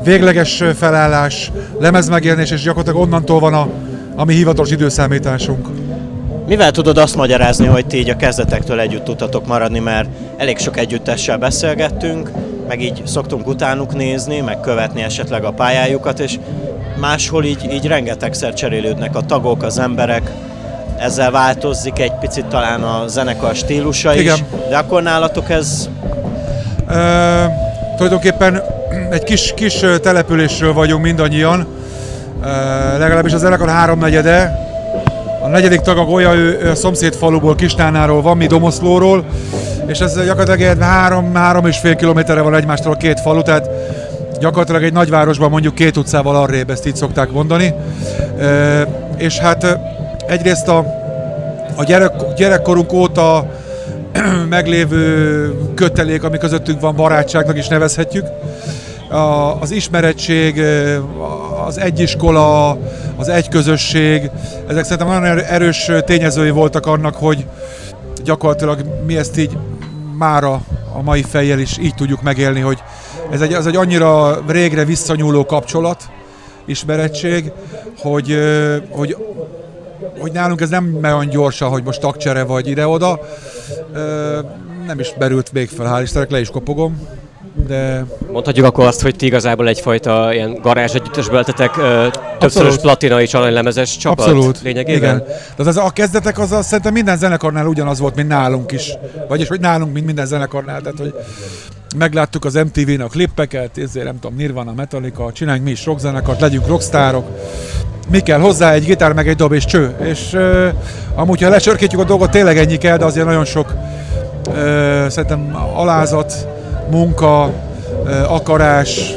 végleges felállás, lemezmegjelenés, és gyakorlatilag onnantól van a, a mi hivatalos időszámításunk. Mivel tudod azt magyarázni, hogy ti így a kezdetektől együtt tudtatok maradni, mert elég sok együttessel beszélgettünk, meg így szoktunk utánuk nézni, meg követni esetleg a pályájukat, és máshol így, így rengetegszer cserélődnek a tagok, az emberek, ezzel változik egy picit talán a zenekar stílusa is, Igen. de akkor nálatok ez... E, tulajdonképpen egy kis, kis településről vagyunk mindannyian, e, legalábbis az zenekar háromnegyede, a negyedik tag olyan, ő, ő a szomszéd faluból, Kisnánáról van, mi Domoszlóról, és ez gyakorlatilag három, három és fél kilométerre van egymástól a két falu, tehát gyakorlatilag egy nagyvárosban mondjuk két utcával arrébb, ezt így szokták mondani. E, és hát egyrészt a, a gyerek, gyerekkorunk óta meglévő kötelék, ami közöttünk van, barátságnak is nevezhetjük. A, az ismerettség, az egyiskola, az egyközösség, ezek szerintem nagyon erős tényezői voltak annak, hogy gyakorlatilag mi ezt így mára a mai fejjel is így tudjuk megélni, hogy ez egy, az egy annyira régre visszanyúló kapcsolat, ismerettség, hogy, hogy, hogy nálunk ez nem olyan gyorsan, hogy most tagcsere vagy ide-oda. Nem is berült még fel, hál' Istennek, le is kopogom de... Mondhatjuk akkor azt, hogy ti igazából egyfajta ilyen garázs együttesből lettetek, többszörös platina és aranylemezes csapat Abszolút. lényegében? Igen. De az, a kezdetek az, az szerintem minden zenekarnál ugyanaz volt, mint nálunk is. Vagyis, hogy nálunk, mint minden zenekarnál. Tehát, hogy megláttuk az MTV-n a klippeket, ezért nem tudom, Nirvana, Metallica, csináljunk mi is rockzenekart, legyünk rockstárok. Mi kell hozzá? Egy gitár, meg egy dob és cső. És uh, amúgy, ha lecsörkítjük a dolgot, tényleg ennyi kell, de azért nagyon sok uh, szerintem alázat, munka, akarás,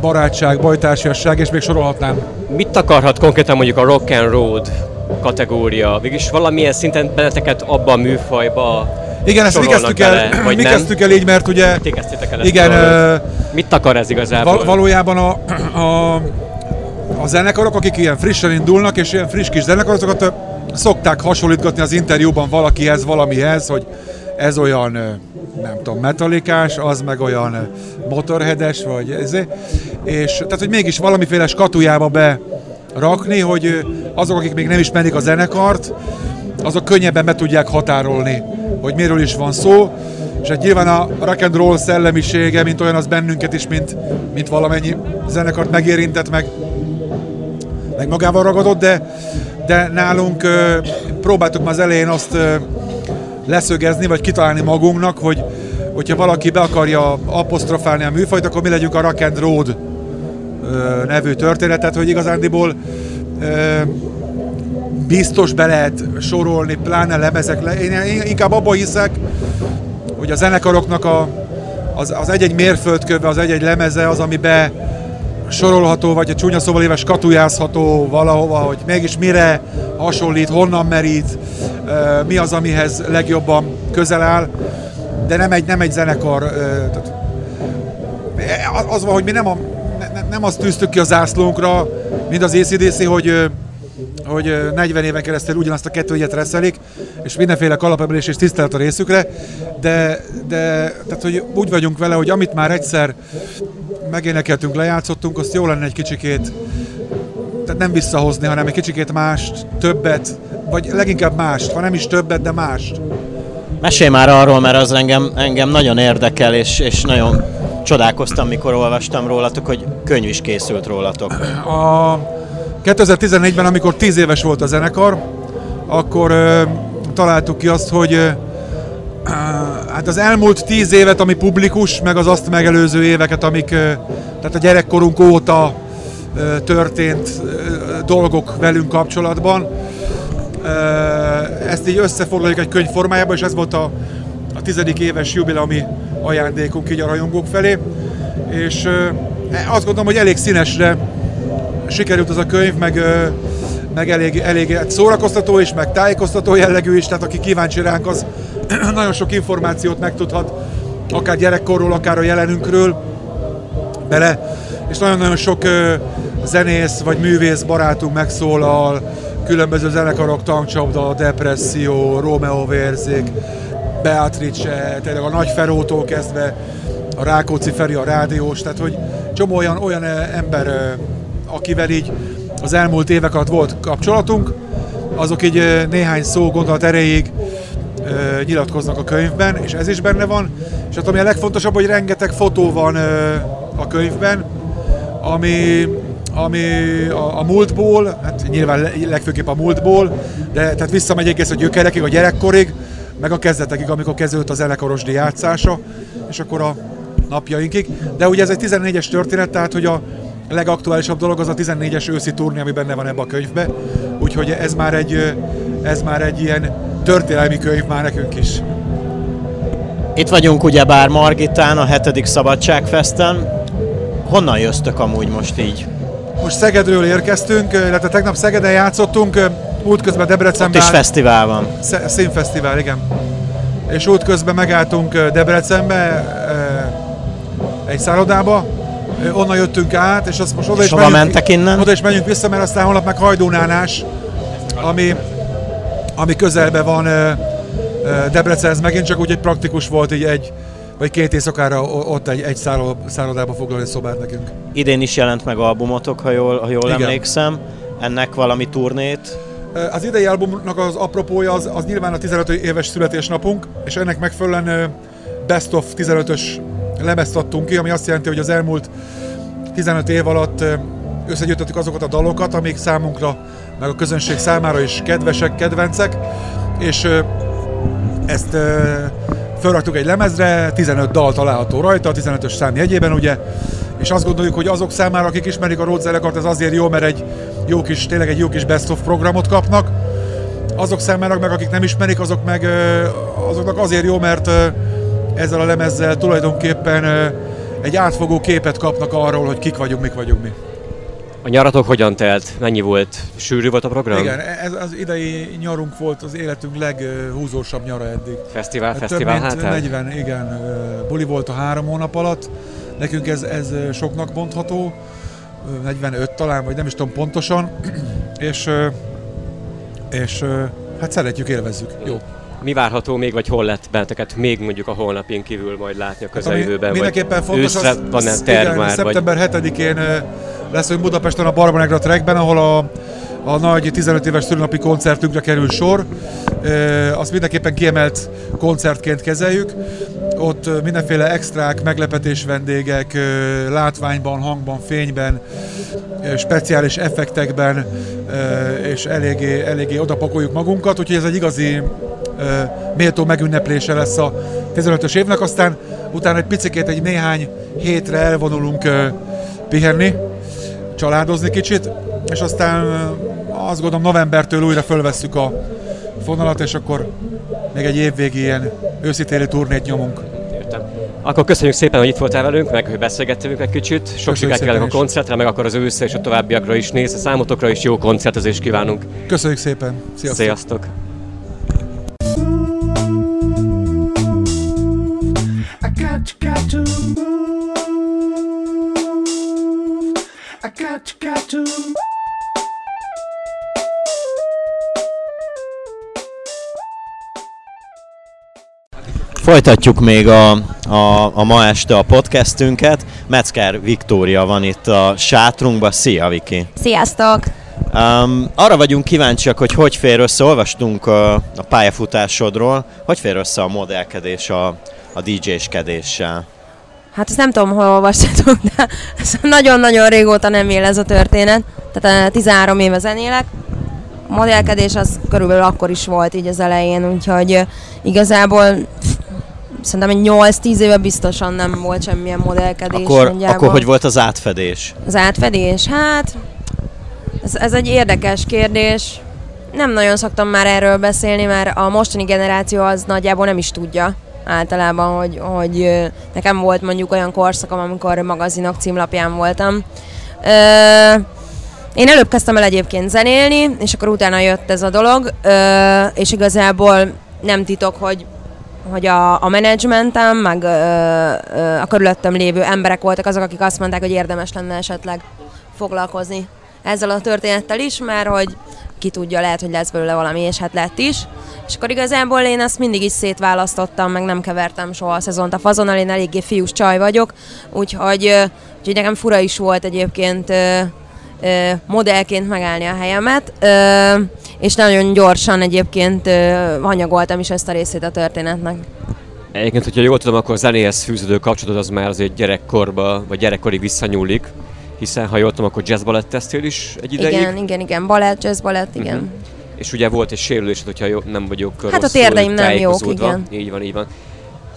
barátság, bajtársiasság, és még sorolhatnám. Mit akarhat konkrétan mondjuk a rock and road kategória? Végülis valamilyen szinten benneteket abba a műfajba igen, ezt mi kezdtük el, mi kezdtük el így, mert ugye... Ti el igen, uh, Mit akar ez igazából? Val- valójában a, a, a zenekarok, akik ilyen frissen indulnak, és ilyen friss kis zenekarok, azokat szokták hasonlítgatni az interjúban valakihez, valamihez, hogy ez olyan, nem tudom, metalikás, az meg olyan motorhedes, vagy ez, és tehát, hogy mégis valamiféle skatujába be rakni, hogy azok, akik még nem ismerik a zenekart, azok könnyebben be tudják határolni, hogy miről is van szó, és hát nyilván a rock and roll szellemisége, mint olyan, az bennünket is, mint, mint valamennyi zenekart megérintett, meg, meg magával ragadott, de, de nálunk próbáltuk már az elején azt leszögezni, vagy kitalálni magunknak, hogy hogyha valaki be akarja apostrofálni a műfajt, akkor mi legyünk a Rock and Road nevű történetet, hogy igazándiból biztos be lehet sorolni, pláne lemezek le. Én inkább abban hiszek, hogy a zenekaroknak a, az, az egy-egy mérföldköve, az egy-egy lemeze az, ami be sorolható, vagy a csúnya szóval éves katujázható valahova, hogy mégis mire hasonlít, honnan merít, mi az, amihez legjobban közel áll, de nem egy, nem egy zenekar. Tehát az van, hogy mi nem, a, nem azt tűztük ki a zászlónkra, mint az ACDC, hogy hogy 40 éven keresztül ugyanazt a kettőjét reszelik, és mindenféle kalapemelés és tisztelet a részükre, de, de tehát, hogy úgy vagyunk vele, hogy amit már egyszer megénekeltünk, lejátszottunk, azt jó lenne egy kicsikét tehát nem visszahozni, hanem egy kicsikét mást, többet, vagy leginkább mást, ha nem is többet, de mást. Mesélj már arról, mert az engem, engem nagyon érdekel, és, és nagyon csodálkoztam, mikor olvastam rólatok, hogy könyv is készült rólatok. A 2014-ben, amikor 10 éves volt a zenekar, akkor ö, találtuk ki azt, hogy ö, Hát az elmúlt tíz évet, ami publikus, meg az azt megelőző éveket, amik tehát a gyerekkorunk óta történt dolgok velünk kapcsolatban. Ezt így összefoglaljuk egy könyv formájában, és ez volt a, a tizedik éves jubileumi ajándékunk így a rajongók felé. És e, azt gondolom, hogy elég színesre sikerült az a könyv, meg, meg elég, elég szórakoztató is, meg tájékoztató jellegű is, tehát aki kíváncsi ránk, az nagyon sok információt megtudhat, akár gyerekkorról, akár a jelenünkről bele, és nagyon-nagyon sok zenész vagy művész barátunk megszólal, különböző zenekarok, tankcsapda, depresszió, Romeo Vérzék, Beatrice, tényleg a Nagy Ferótól kezdve a Rákóczi Feri, a rádiós, tehát hogy csomó olyan, olyan ember, akivel így az elmúlt évek alatt volt kapcsolatunk, azok így néhány szó gondolat erejéig nyilatkoznak a könyvben, és ez is benne van. És hát ami a legfontosabb, hogy rengeteg fotó van a könyvben, ami, ami a, a múltból, hát nyilván legfőképp a múltból, de tehát visszamegy egész a gyökerekig, a gyerekkorig, meg a kezdetekig, amikor kezdődött a zenekarosdi játszása, és akkor a napjainkig. De ugye ez egy 14-es történet, tehát hogy a legaktuálisabb dolog az a 14-es őszi turné, ami benne van ebbe a könyvbe. Úgyhogy ez már egy, ez már egy ilyen történelmi könyv már nekünk is. Itt vagyunk ugyebár Margitán, a 7. Szabadságfesten. Honnan jöztök amúgy most így? Most Szegedről érkeztünk, illetve tegnap Szegeden játszottunk, útközben Debrecenben... Ott is fesztivál van. Színfesztivál, igen. És útközben megálltunk Debrecenbe, egy szállodába, onnan jöttünk át, és azt most oda és is menjünk, mentek innen? Oda is menjünk vissza, mert aztán holnap meg Hajdónánás, ami, ami közelben van Debrecenhez megint, csak úgy egy praktikus volt, így egy, vagy két éjszakára ott egy, egy szállodába foglalni szobát nekünk. Idén is jelent meg albumotok, ha jól, ha jól emlékszem. Ennek valami turnét? Az idei albumnak az apropója az, az nyilván a 15 éves születésnapunk, és ennek megfelelően Best of 15-ös lemezt adtunk ki, ami azt jelenti, hogy az elmúlt 15 év alatt összegyűjtöttük azokat a dalokat, amik számunkra, meg a közönség számára is kedvesek, kedvencek, és ezt felraktuk egy lemezre, 15 dal található rajta, a 15-ös szám jegyében, ugye, és azt gondoljuk, hogy azok számára, akik ismerik a Rhodes zenekart, ez azért jó, mert egy jó kis, tényleg egy jó kis best of programot kapnak. Azok számára, meg akik nem ismerik, azok meg azoknak azért jó, mert ezzel a lemezzel tulajdonképpen egy átfogó képet kapnak arról, hogy kik vagyunk, mik vagyunk mi. A nyaratok hogyan telt? Mennyi volt? Sűrű volt a program? Igen, ez az idei nyarunk volt az életünk leghúzósabb nyara eddig. Fesztivál, hát fesztivál hát? 40, igen, buli volt a három hónap alatt. Nekünk ez, ez soknak mondható, 45 talán, vagy nem is tudom pontosan, és, és hát szeretjük, élvezzük. Jó. Mi várható még, vagy hol lett benneteket még mondjuk a holnapin kívül majd látni a közeljövőben? Hát, mindenképpen fontos az, van-e terv igen, már? Szeptember vagy... 7-én lesz, hogy Budapesten a Barbanegra Trekben, ahol a, a nagy 15 éves szülőnapi koncertünkre kerül sor. Azt mindenképpen kiemelt koncertként kezeljük. Ott mindenféle extrák, meglepetés vendégek, látványban, hangban, fényben, speciális effektekben, és eléggé, eléggé odapakoljuk magunkat, úgyhogy ez egy igazi méltó megünneplése lesz a 15-ös évnek, aztán utána egy picikét, egy néhány hétre elvonulunk pihenni, családozni kicsit, és aztán azt gondolom novembertől újra fölvesszük a fonalat, és akkor még egy évvégi ilyen őszitéli turnét nyomunk. Értem. Akkor köszönjük szépen, hogy itt voltál velünk, meg hogy beszélgettünk egy kicsit. Sok sikert kívánunk a koncertre, meg akkor az őszre és a továbbiakra is néz. A számotokra is jó koncertezést kívánunk. Köszönjük szépen. Sziasztok. Sziasztok. Folytatjuk még a, a, a ma este a podcastünket. Metzger Viktória van itt a sátrunkban. Szia, Viki! Sziasztok! Um, arra vagyunk kíváncsiak, hogy hogy fér össze, olvastunk a, a pályafutásodról, hogy fér össze a modellkedés a, a DJ-skedéssel? Hát ezt nem tudom, hol olvastatok, de nagyon-nagyon régóta nem él ez a történet. Tehát 13 éve zenélek. A modellkedés az körülbelül akkor is volt így az elején, úgyhogy igazából szerintem egy 8-10 éve biztosan nem volt semmilyen modellkedés. Akkor, akkor hogy volt az átfedés? Az átfedés? Hát, ez, ez egy érdekes kérdés. Nem nagyon szoktam már erről beszélni, mert a mostani generáció az nagyjából nem is tudja általában, hogy, hogy nekem volt mondjuk olyan korszakom, amikor magazinok címlapján voltam. Én előbb kezdtem el egyébként zenélni, és akkor utána jött ez a dolog, és igazából nem titok, hogy hogy a, a menedzsmentem, meg ö, ö, a körülöttem lévő emberek voltak azok, akik azt mondták, hogy érdemes lenne esetleg foglalkozni ezzel a történettel is, mert hogy ki tudja, lehet, hogy lesz belőle valami, és hát lett is. És akkor igazából én ezt mindig is szétválasztottam, meg nem kevertem soha a szezont a fazonnal, én eléggé fiús csaj vagyok, úgyhogy, úgyhogy nekem fura is volt egyébként modellként megállni a helyemet, és nagyon gyorsan egyébként hanyagoltam is ezt a részét a történetnek. Egyébként, hogyha jól tudom, akkor zenéhez fűződő kapcsolatod az már azért gyerekkorba, vagy gyerekkorig visszanyúlik, hiszen ha jól tudom, akkor jazzbaletteztél is egy ideig. Igen, igen, igen, balett, jazzbalett, igen. Uh-huh. És ugye volt egy sérülésed, hogyha jó, nem vagyok Hát a térdeim nem jók, igen. Így van, így van.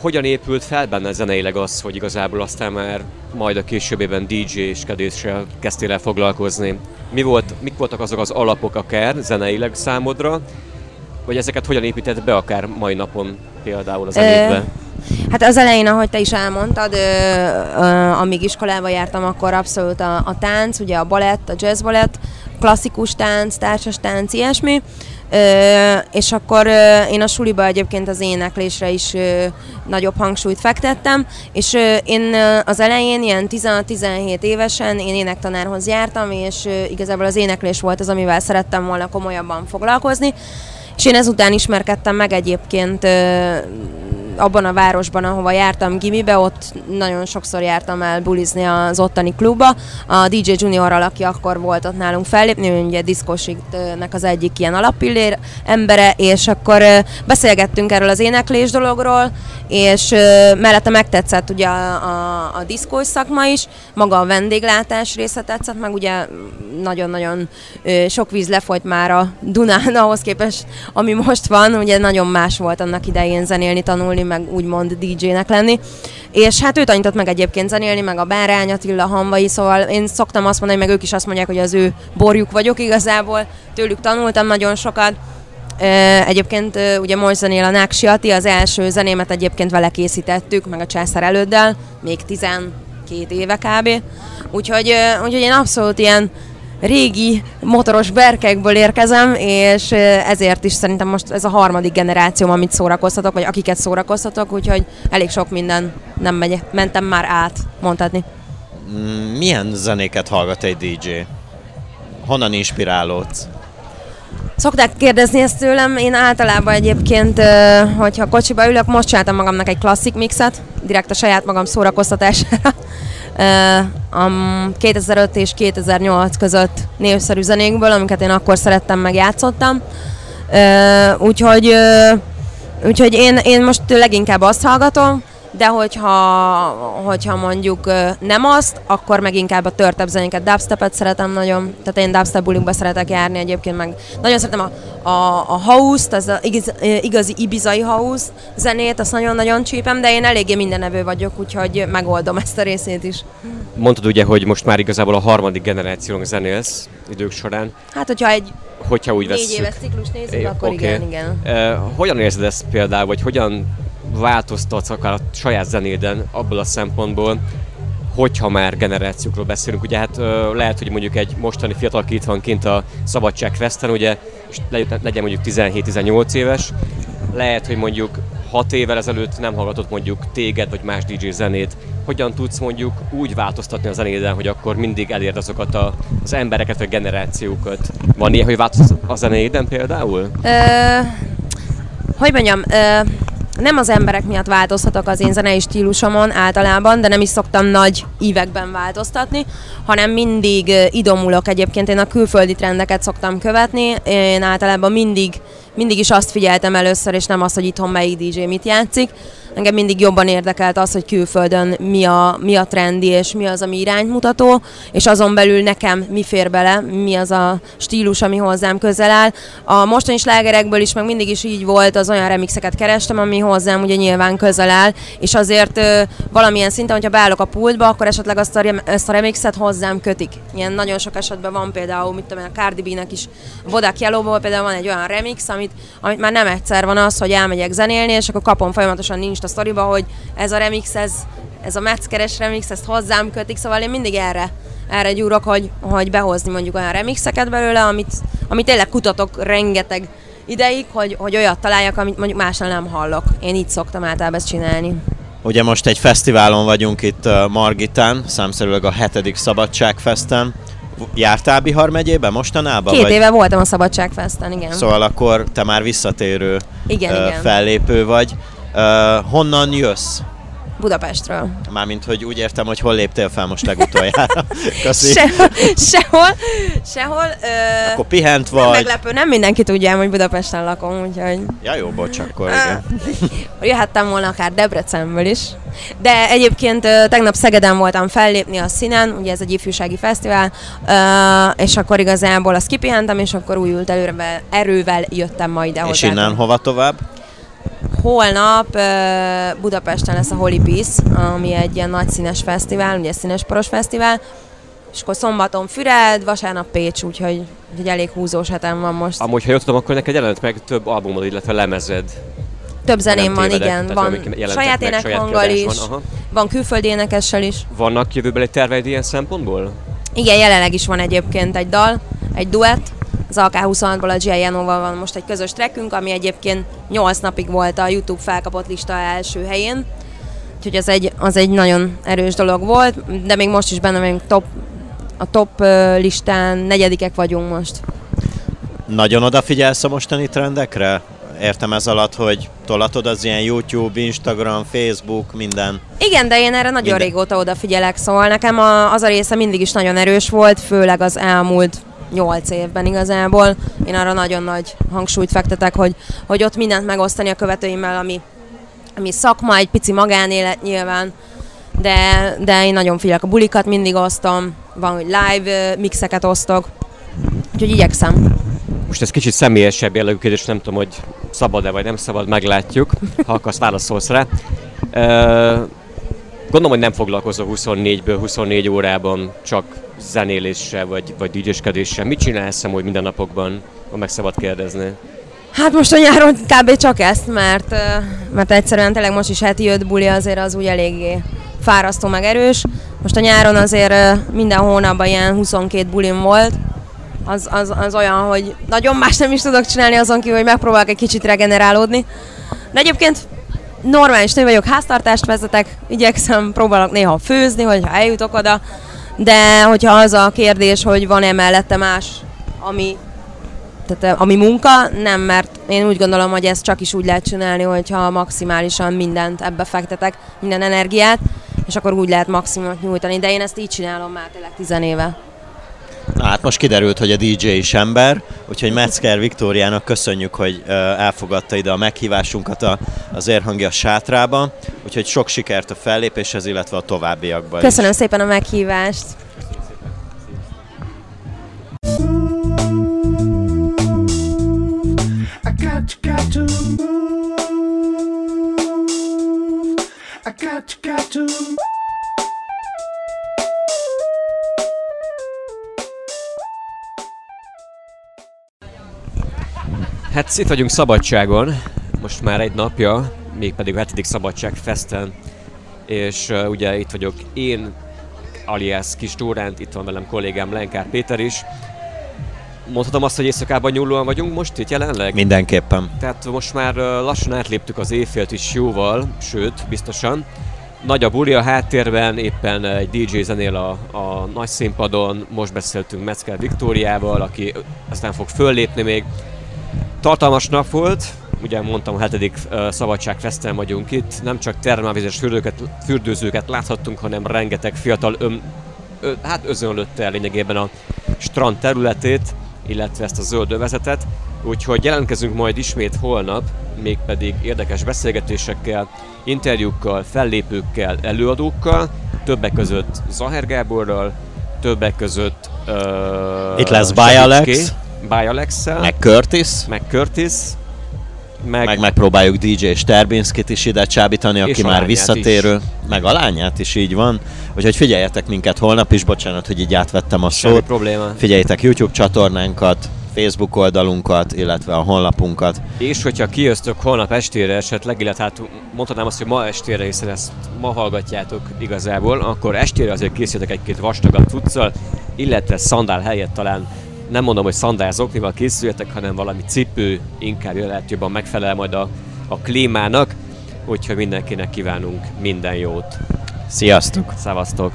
Hogyan épült fel benne zeneileg az, hogy igazából aztán már majd a későbbében DJ-skedéssel kezdtél el foglalkozni? Mi volt, mik voltak azok az alapok akár zeneileg számodra, vagy ezeket hogyan épített be akár mai napon például a zenétbe? Hát az elején, ahogy te is elmondtad, ö, ö, amíg iskolába jártam, akkor abszolút a, a tánc, ugye a balett, a jazz balett, klasszikus tánc, társas tánc, ilyesmi. Ö, és akkor ö, én a suliba egyébként az éneklésre is ö, nagyobb hangsúlyt fektettem, és ö, én ö, az elején, ilyen 16-17 évesen én énektanárhoz jártam, és ö, igazából az éneklés volt az, amivel szerettem volna komolyabban foglalkozni, és én ezután ismerkedtem meg egyébként abban a városban, ahova jártam gimibe, ott nagyon sokszor jártam el bulizni az ottani klubba. A DJ Juniorral, aki akkor volt ott nálunk fellépni, ő ugye diszkosítnek az egyik ilyen alappillér embere, és akkor beszélgettünk erről az éneklés dologról, és mellette megtetszett ugye a, a, a diszkós szakma is, maga a vendéglátás része tetszett, meg ugye nagyon-nagyon sok víz lefolyt már a Dunán ahhoz képest, ami most van, ugye nagyon más volt annak idején zenélni, tanulni, meg úgymond DJ-nek lenni. És hát ő tanított meg egyébként zenélni, meg a Bárány Attila Hamvai, szóval én szoktam azt mondani, meg ők is azt mondják, hogy az ő borjuk vagyok igazából, tőlük tanultam nagyon sokat. Egyébként ugye most zenél a Náksi Ati, az első zenémet egyébként vele készítettük, meg a Császár előddel, még 12 éve kb. Úgyhogy, úgyhogy én abszolút ilyen régi motoros berkekből érkezem, és ezért is szerintem most ez a harmadik generáció, amit szórakoztatok, vagy akiket szórakoztatok, úgyhogy elég sok minden nem megy, mentem már át, mondhatni. Mm, milyen zenéket hallgat egy DJ? Honnan inspirálódsz? Szokták kérdezni ezt tőlem, én általában egyébként, hogyha kocsiba ülök, most csináltam magamnak egy klasszik mixet, direkt a saját magam szórakoztatására. A 2005 és 2008 között népszerű zenékből, amiket én akkor szerettem, meg játszottam. Úgyhogy, úgyhogy én, én most leginkább azt hallgatom, de hogyha, hogyha mondjuk nem azt, akkor meg inkább a törtebb zenéket, dubstepet szeretem nagyon, tehát én dubstep bulikba szeretek járni egyébként, meg nagyon szeretem a, a, a house-t, az a igaz, igazi ibizai house zenét, azt nagyon-nagyon csípem, de én eléggé mindenevő vagyok, úgyhogy megoldom ezt a részét is. Mondtad ugye, hogy most már igazából a harmadik generációnk zenélsz idők során. Hát, hogyha egy hogyha úgy négy éves ciklus nézzük, akkor okay. igen, igen. Uh, hogyan érzed ezt például, vagy hogyan változtatsz akár a saját zenéden abból a szempontból, hogyha már generációkról beszélünk. Ugye hát lehet, hogy mondjuk egy mostani fiatal, aki itt van kint a Szabadság Questen, ugye, és legyen mondjuk 17-18 éves, lehet, hogy mondjuk 6 évvel ezelőtt nem hallgatott mondjuk téged vagy más DJ zenét. Hogyan tudsz mondjuk úgy változtatni a zenéden, hogy akkor mindig elérd azokat a, az embereket vagy generációkat? Van ilyen, hogy változtat a zenéden például? Ö, hogy mondjam, ö, nem az emberek miatt változtatok az én zenei stílusomon általában, de nem is szoktam nagy ívekben változtatni, hanem mindig idomulok. Egyébként, én a külföldi trendeket szoktam követni, én általában mindig mindig is azt figyeltem először, és nem azt, hogy itthon melyik DJ mit játszik. Engem mindig jobban érdekelt az, hogy külföldön mi a, mi a trendi, és mi az, ami iránymutató, és azon belül nekem mi fér bele, mi az a stílus, ami hozzám közel áll. A mostani slágerekből is meg mindig is így volt, az olyan remixeket kerestem, ami hozzám ugye nyilván közel áll, és azért ö, valamilyen szinten, hogyha beállok a pultba, akkor esetleg azt a, ezt a remixet hozzám kötik. Ilyen nagyon sok esetben van például, mit tudom, a Cardi B-nek is a Bodak Yellow-ból például van egy olyan remix, amit, amit már nem egyszer van az, hogy elmegyek zenélni, és akkor kapom folyamatosan nincs a sztoriba, hogy ez a remix, ez, ez a metzkeres remix, ezt hozzám kötik, szóval én mindig erre, erre gyúrok, hogy, hogy behozni mondjuk olyan remixeket belőle, amit, amit tényleg kutatok rengeteg ideig, hogy, hogy olyat találjak, amit mondjuk mással nem hallok. Én így szoktam általában ezt csinálni. Ugye most egy fesztiválon vagyunk itt Margitán, számszerűleg a hetedik Szabadságfesten. Jártál Bihar megyébe mostanában? Két vagy? éve voltam a Szabadságfesten, igen. Szóval akkor te már visszatérő igen, uh, igen. fellépő vagy. Uh, honnan jössz? Budapestről. Mármint, hogy úgy értem, hogy hol léptél fel most legutoljára. Sehol, sehol. sehol ö, akkor pihent vagy. Nem meglepő, nem mindenki tudja, hogy Budapesten lakom, úgyhogy... Ja jó, bocs, akkor igen. Jöhettem volna akár Debrecenből is. De egyébként tegnap Szegeden voltam fellépni a színen, ugye ez egy ifjúsági fesztivál, és akkor igazából azt kipihentem, és akkor újult előre, erővel jöttem majd ide És innen hova tovább? Holnap Budapesten lesz a Holy Peace, ami egy ilyen nagy színes fesztivál, ugye színes poros fesztivál, és akkor szombaton Füred, vasárnap Pécs, úgyhogy, úgyhogy elég húzós hetem van most. Amúgy, ha jól tudom, akkor neked jelent meg több albumod, illetve lemezed. Több zeném van, igen. Van saját énekhanggal is, van, aha. van külföldi énekessel is. Vannak jövőbeli terveid ilyen szempontból? Igen, jelenleg is van egyébként egy dal, egy duett, az AK26-ból a Giano-val van most egy közös trackünk, ami egyébként 8 napig volt a YouTube felkapott lista első helyén. Úgyhogy az egy, az egy nagyon erős dolog volt, de még most is benne vagyunk top, a top listán, negyedikek vagyunk most. Nagyon odafigyelsz a mostani trendekre? Értem ez alatt, hogy tolatod az ilyen YouTube, Instagram, Facebook, minden. Igen, de én erre nagyon minden. régóta odafigyelek, szóval nekem a, az a része mindig is nagyon erős volt, főleg az elmúlt 8 évben igazából. Én arra nagyon nagy hangsúlyt fektetek, hogy, hogy ott mindent megosztani a követőimmel, ami, ami szakma, egy pici magánélet nyilván, de, de én nagyon figyelek a bulikat, mindig osztom, van, hogy live mixeket osztok, úgyhogy igyekszem. Most ez kicsit személyesebb jellegű kérdés, nem tudom, hogy szabad-e vagy nem szabad, meglátjuk, ha akarsz válaszolsz rá. Gondolom, hogy nem foglalkozol 24-ből 24 órában csak zenéléssel vagy, vagy dj Mit csinálsz hogy minden napokban, ha meg szabad kérdezni? Hát most a nyáron kb. csak ezt, mert, mert egyszerűen tényleg most is heti öt buli azért az úgy eléggé fárasztó meg erős. Most a nyáron azért minden hónapban ilyen 22 bulim volt, az, az, az olyan, hogy nagyon más nem is tudok csinálni azon kívül, hogy megpróbálok egy kicsit regenerálódni. De egyébként normális nő vagyok, háztartást vezetek, igyekszem, próbálok néha főzni, hogyha eljutok oda, de hogyha az a kérdés, hogy van-e mellette más, ami, tehát, ami munka, nem, mert én úgy gondolom, hogy ezt csak is úgy lehet csinálni, hogyha maximálisan mindent ebbe fektetek, minden energiát, és akkor úgy lehet maximumot nyújtani, de én ezt így csinálom már tényleg tizen éve. Na hát most kiderült, hogy a DJ is ember, úgyhogy Metzger Viktóriának köszönjük, hogy elfogadta ide a meghívásunkat a, az érhangja sátrába, úgyhogy sok sikert a fellépéshez, illetve a továbbiakban Köszönöm is. szépen a meghívást! I got, got to move. I got, got to move. Hát itt vagyunk szabadságon, most már egy napja, mégpedig a 7. Szabadság Festen, és uh, ugye itt vagyok én, alias Kis Tóránt, itt van velem kollégám Lenkár Péter is. Mondhatom azt, hogy éjszakában nyúlóan vagyunk most itt jelenleg? Mindenképpen. Tehát most már uh, lassan átléptük az éjfélt is jóval, sőt, biztosan. Nagy a buli a háttérben, éppen egy DJ zenél a, a nagy színpadon, most beszéltünk Metzger Viktóriával, aki aztán fog föllépni még. Tartalmas nap volt, ugye mondtam, a hetedik uh, szabadságfeszten vagyunk itt, nem csak termálvizes fürdőket, fürdőzőket láthattunk, hanem rengeteg fiatal ön, ö, hát özönlötte el lényegében a strand területét, illetve ezt a zöld övezetet. Úgyhogy jelentkezünk majd ismét holnap, mégpedig érdekes beszélgetésekkel, interjúkkal, fellépőkkel, előadókkal, többek között Zaher Gáborral, többek között uh, Itt lesz Bialex, alex meg Curtis, meg Curtis, meg, meg megpróbáljuk DJ Sterbinskit is ide csábítani, aki már visszatérő, is. meg a lányát is így van. Úgyhogy figyeljetek minket holnap is, bocsánat, hogy így átvettem a Semmi szót. probléma. Figyeljetek YouTube csatornánkat, Facebook oldalunkat, illetve a honlapunkat. És hogyha kijöztök holnap estére esetleg, illetve hát mondhatnám azt, hogy ma estére, hiszen ezt ma hallgatjátok igazából, akkor estére azért készítek egy-két vastagabb cuccal, illetve szandál helyett talán nem mondom, hogy szandál zoknival készüljetek, hanem valami cipő inkább lehet jobban megfelel majd a, a klímának, úgyhogy mindenkinek kívánunk minden jót. Sziasztok! Szevasztok!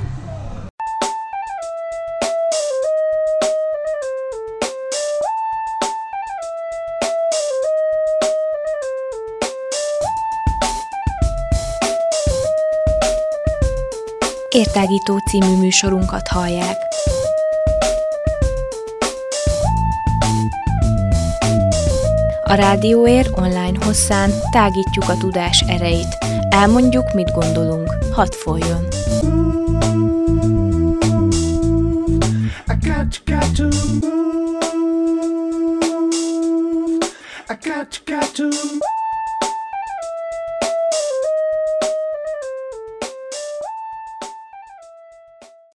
Értágító című műsorunkat hallják. Rádióér online hosszán tágítjuk a tudás erejét. Elmondjuk, mit gondolunk. Hadd folyjon!